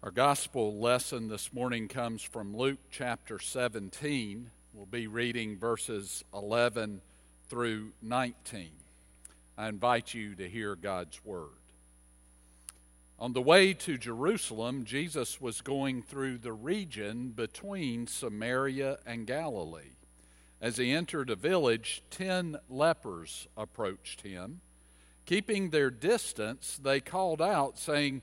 Our gospel lesson this morning comes from Luke chapter 17. We'll be reading verses 11 through 19. I invite you to hear God's word. On the way to Jerusalem, Jesus was going through the region between Samaria and Galilee. As he entered a village, ten lepers approached him. Keeping their distance, they called out, saying,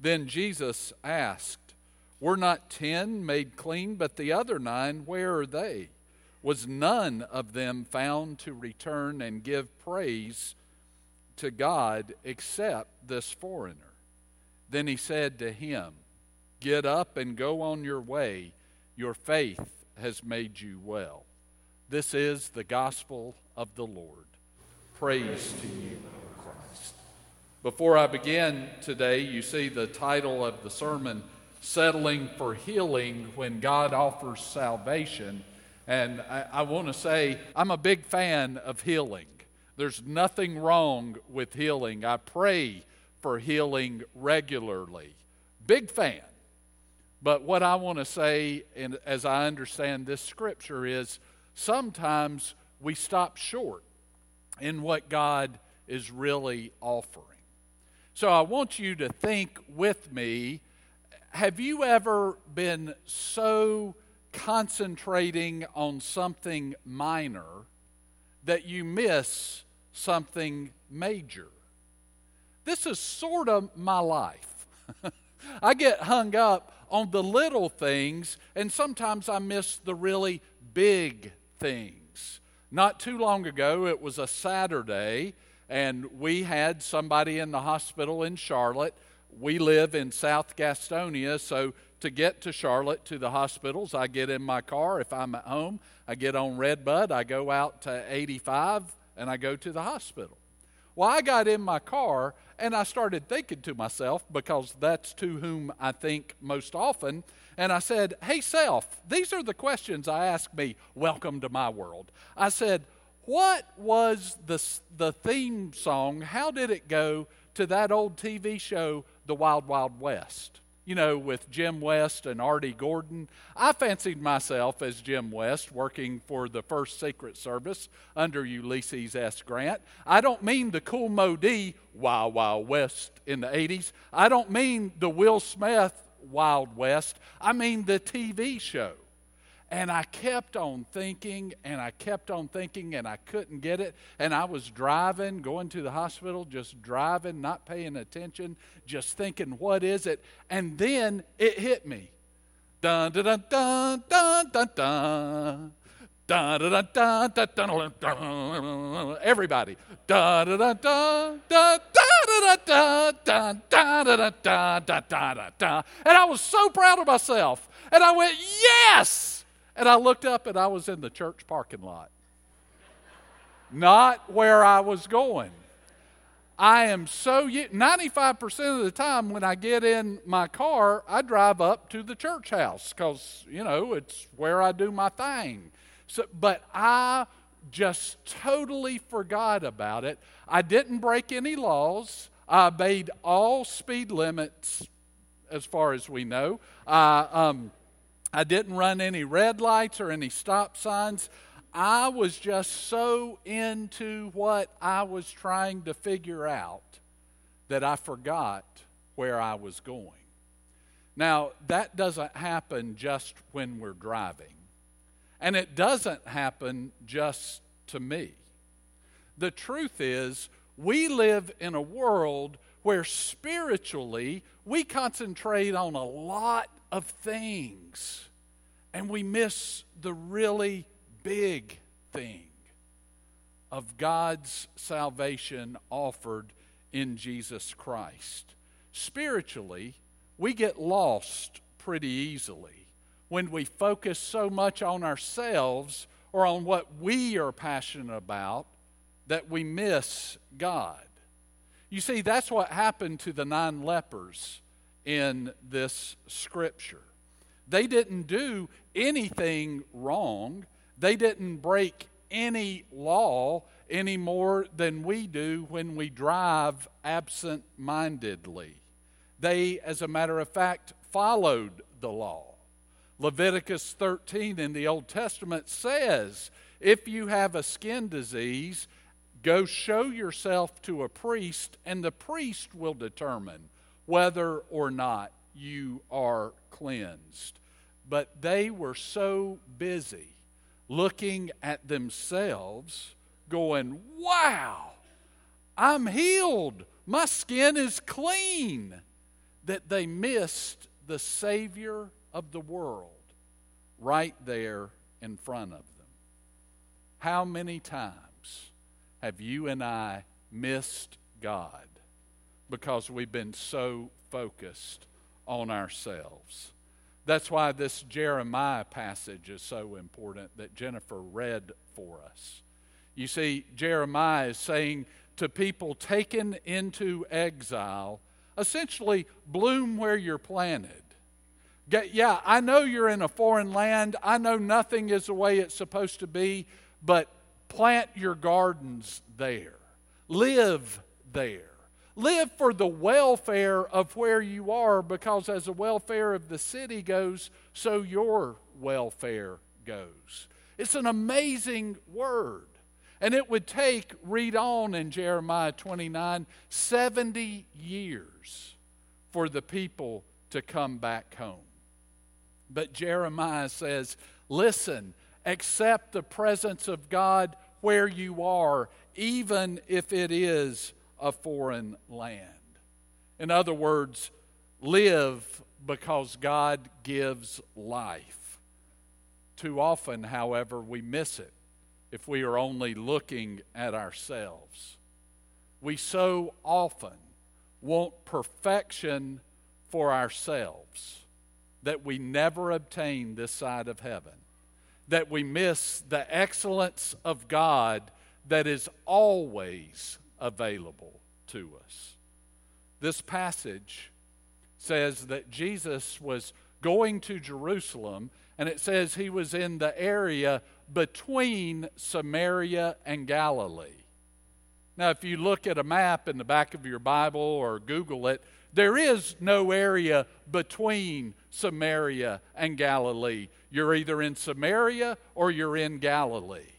Then Jesus asked, Were not ten made clean, but the other nine, where are they? Was none of them found to return and give praise to God except this foreigner? Then he said to him, Get up and go on your way. Your faith has made you well. This is the gospel of the Lord. Praise to you. Before I begin today, you see the title of the sermon, Settling for Healing When God Offers Salvation. And I, I want to say, I'm a big fan of healing. There's nothing wrong with healing. I pray for healing regularly. Big fan. But what I want to say, and as I understand this scripture, is sometimes we stop short in what God is really offering. So I want you to think with me have you ever been so concentrating on something minor that you miss something major? This is sort of my life. I get hung up on the little things, and sometimes I miss the really big things. Not too long ago, it was a Saturday, and we had somebody in the hospital in Charlotte. We live in South Gastonia, so to get to Charlotte to the hospitals, I get in my car. If I'm at home, I get on Redbud, I go out to 85, and I go to the hospital. Well, I got in my car and I started thinking to myself, because that's to whom I think most often, and I said, Hey, self, these are the questions I ask me. Welcome to my world. I said, What was the, the theme song? How did it go to that old TV show, The Wild Wild West? you know, with Jim West and Artie Gordon. I fancied myself as Jim West working for the First Secret Service under Ulysses S. Grant. I don't mean the Kool Moe Dee Wild Wild West in the 80s. I don't mean the Will Smith Wild West. I mean the TV show. And I kept on thinking and I kept on thinking and I couldn't get it. And I was driving, going to the hospital, just driving, not paying attention, just thinking, what is it? And then it hit me. Dun dun dun dun dun dun dun. Dun, dun, dun, dun, dun, dun, Everybody. Dun, dun, dun, dun, dun, dun, dun, dun, dun, dun, dun, dun, dun, dun. And I was so proud of myself. And I went, yes! And I looked up and I was in the church parking lot, not where I was going. I am so 95% of the time when I get in my car, I drive up to the church house because, you know, it's where I do my thing. So, but I just totally forgot about it. I didn't break any laws. I obeyed all speed limits as far as we know. I um, I didn't run any red lights or any stop signs. I was just so into what I was trying to figure out that I forgot where I was going. Now, that doesn't happen just when we're driving, and it doesn't happen just to me. The truth is, we live in a world where spiritually we concentrate on a lot of things, and we miss the really big thing of God's salvation offered in Jesus Christ. Spiritually, we get lost pretty easily when we focus so much on ourselves or on what we are passionate about that we miss God. You see, that's what happened to the nine lepers in this scripture. They didn't do anything wrong, they didn't break any law any more than we do when we drive absent mindedly. They, as a matter of fact, followed the law. Leviticus 13 in the Old Testament says if you have a skin disease, go show yourself to a priest, and the priest will determine whether or not you are cleansed. But they were so busy looking at themselves, going, Wow, I'm healed. My skin is clean. That they missed the Savior of the world right there in front of them. How many times have you and I missed God because we've been so focused on ourselves? That's why this Jeremiah passage is so important that Jennifer read for us. You see, Jeremiah is saying to people taken into exile, essentially, bloom where you're planted. Get, yeah, I know you're in a foreign land. I know nothing is the way it's supposed to be, but plant your gardens there. Live there. Live for the welfare of where you are because as the welfare of the city goes, so your welfare goes. It's an amazing word. And it would take, read on in Jeremiah 29, 70 years for the people to come back home. But Jeremiah says, listen, accept the presence of God where you are, even if it is a foreign land. In other words, live because God gives life. Too often, however, we miss it if we are only looking at ourselves. We so often want perfection for ourselves that we never obtain this side of heaven, that we miss the excellence of God that is always available to us. This passage says that Jesus was going to Jerusalem, and it says he was in the area between Samaria and Galilee. Now, if you look at a map in the back of your Bible or Google it, there is no area between Samaria and Galilee. You're either in Samaria or you're in Galilee.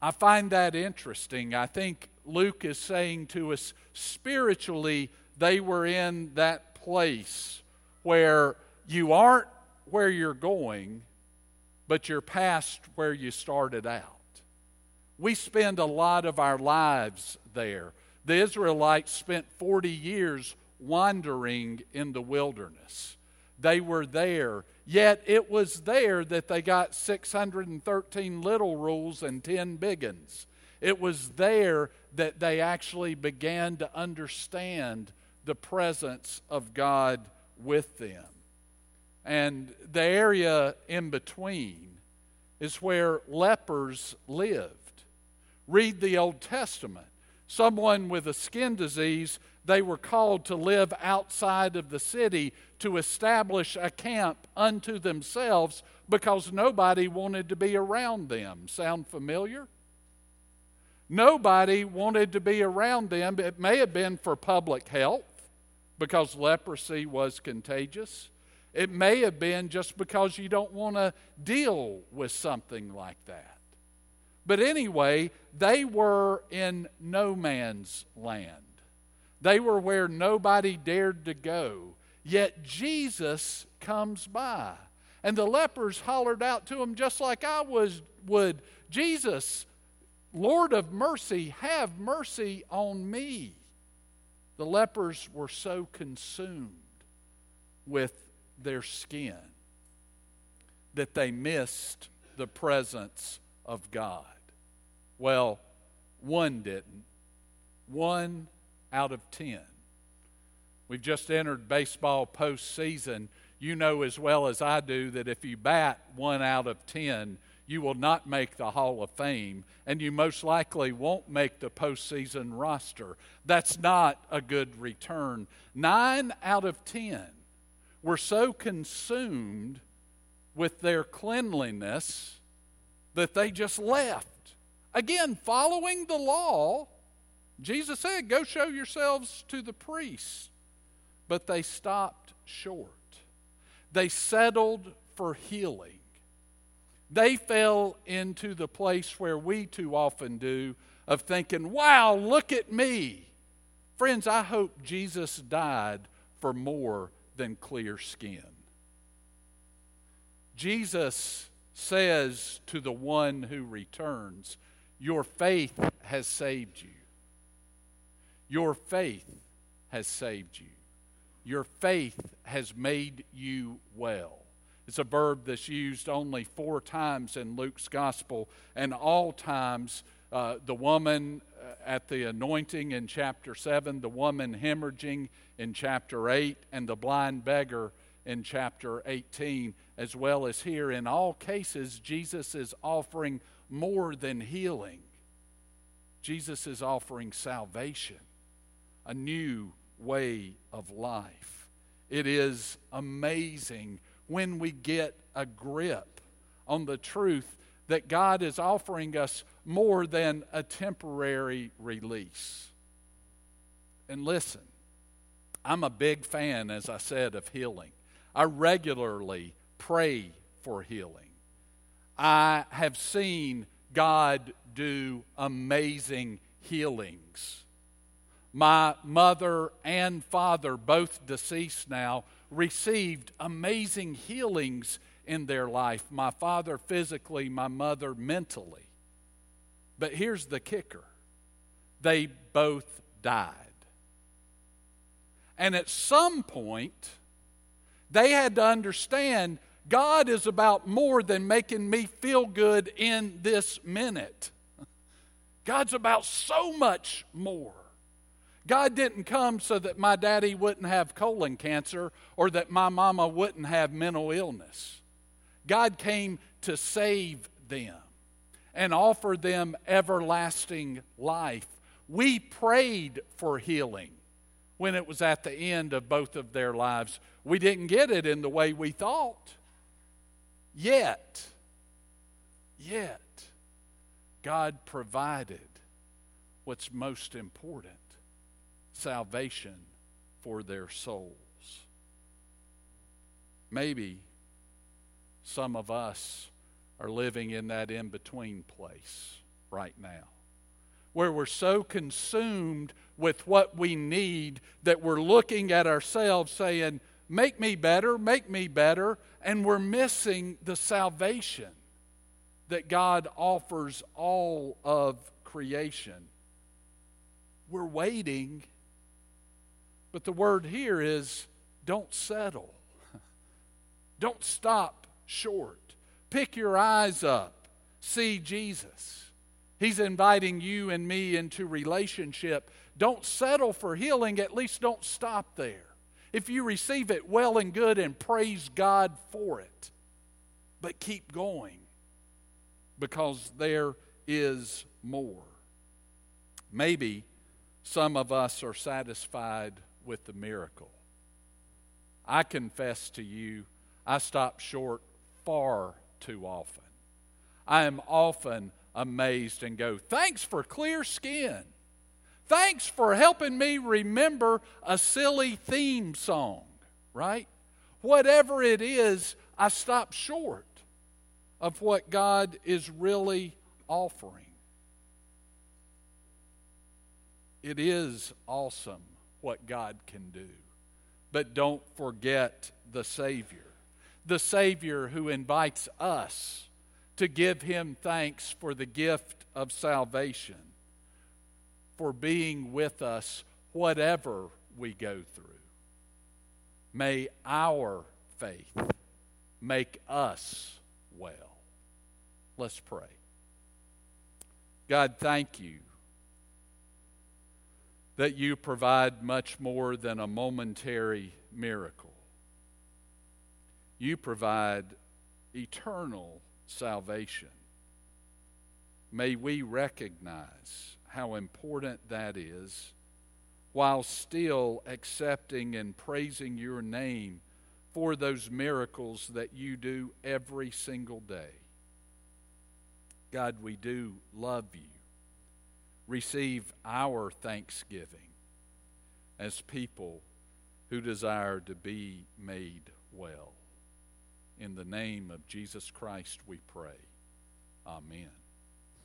I find that interesting. I think Luke is saying to us spiritually, they were in that place where you aren't where you're going, but you're past where you started out. We spend a lot of our lives there. The Israelites spent 40 years wandering in the wilderness. They were there, yet it was there that they got 613 little rules and 10 big ones. It was there that they actually began to understand the presence of God with them. And the area in between is where lepers lived. Read the Old Testament. Someone with a skin disease, they were called to live outside of the city to establish a camp unto themselves because nobody wanted to be around them. Sound familiar? Nobody wanted to be around them. It may have been for public health because leprosy was contagious. It may have been just because you don't want to deal with something like that. But anyway, they were in no man's land. They were where nobody dared to go. Yet Jesus comes by. And the lepers hollered out to him just like I was would, Jesus, Lord of mercy, have mercy on me. The lepers were so consumed with their skin that they missed the presence of God. Well, one didn't. One out of ten. We've just entered baseball postseason. you know as well as I do that if you bat one out of 10, you will not make the Hall of Fame, and you most likely won't make the postseason roster. That's not a good return. Nine out of 10 were so consumed with their cleanliness that they just left. Again, following the law, Jesus said, Go show yourselves to the priests. But they stopped short. They settled for healing. They fell into the place where we too often do of thinking, Wow, look at me. Friends, I hope Jesus died for more than clear skin. Jesus says to the one who returns, Your faith has saved you. Your faith has saved you. Your faith has made you well. It's a verb that's used only four times in Luke's gospel, and all times uh, the woman uh, at the anointing in chapter 7, the woman hemorrhaging in chapter 8, and the blind beggar in chapter 18, as well as here. In all cases, Jesus is offering more than healing, Jesus is offering salvation, a new way of life. It is amazing when we get a grip on the truth that God is offering us more than a temporary release. And listen, I'm a big fan, as I said, of healing. I regularly pray for healing. I have seen God do amazing healings. My mother and father, both deceased now, received amazing healings in their life. My father physically, my mother mentally. But here's the kicker they both died. And at some point, they had to understand God is about more than making me feel good in this minute. God's about so much more. God didn't come so that my daddy wouldn't have colon cancer or that my mama wouldn't have mental illness. God came to save them and offer them everlasting life. We prayed for healing when it was at the end of both of their lives. We didn't get it in the way we thought. Yet, yet, God provided what's most important salvation for their souls. Maybe some of us are living in that in between place right now, where we're so consumed with what we need that we're looking at ourselves saying, Make me better, make me better, and we're missing the salvation that God offers all of creation. We're waiting, but the word here is don't settle. Don't stop short. Pick your eyes up. See Jesus. He's inviting you and me into relationship. Don't settle for healing, at least don't stop there. If you receive it, well and good, and praise God for it. But keep going because there is more. Maybe some of us are satisfied with the miracle. I confess to you, I stop short far too often. I am often amazed and go, Thanks for clear skin. Thanks for helping me remember a silly theme song, right? Whatever it is, I stop short of what God is really offering. It is awesome what God can do. But don't forget the Savior. The Savior who invites us to give Him thanks for the gift of salvation for being with us whatever we go through. May our faith make us well. Let's pray. God, thank you that you provide much more than a momentary miracle. You provide eternal salvation. May we recognize how important that is while still accepting and praising your name for those miracles that you do every single day. God, we do love you. Receive our thanksgiving as people who desire to be made well. In the name of Jesus Christ we pray. Amen.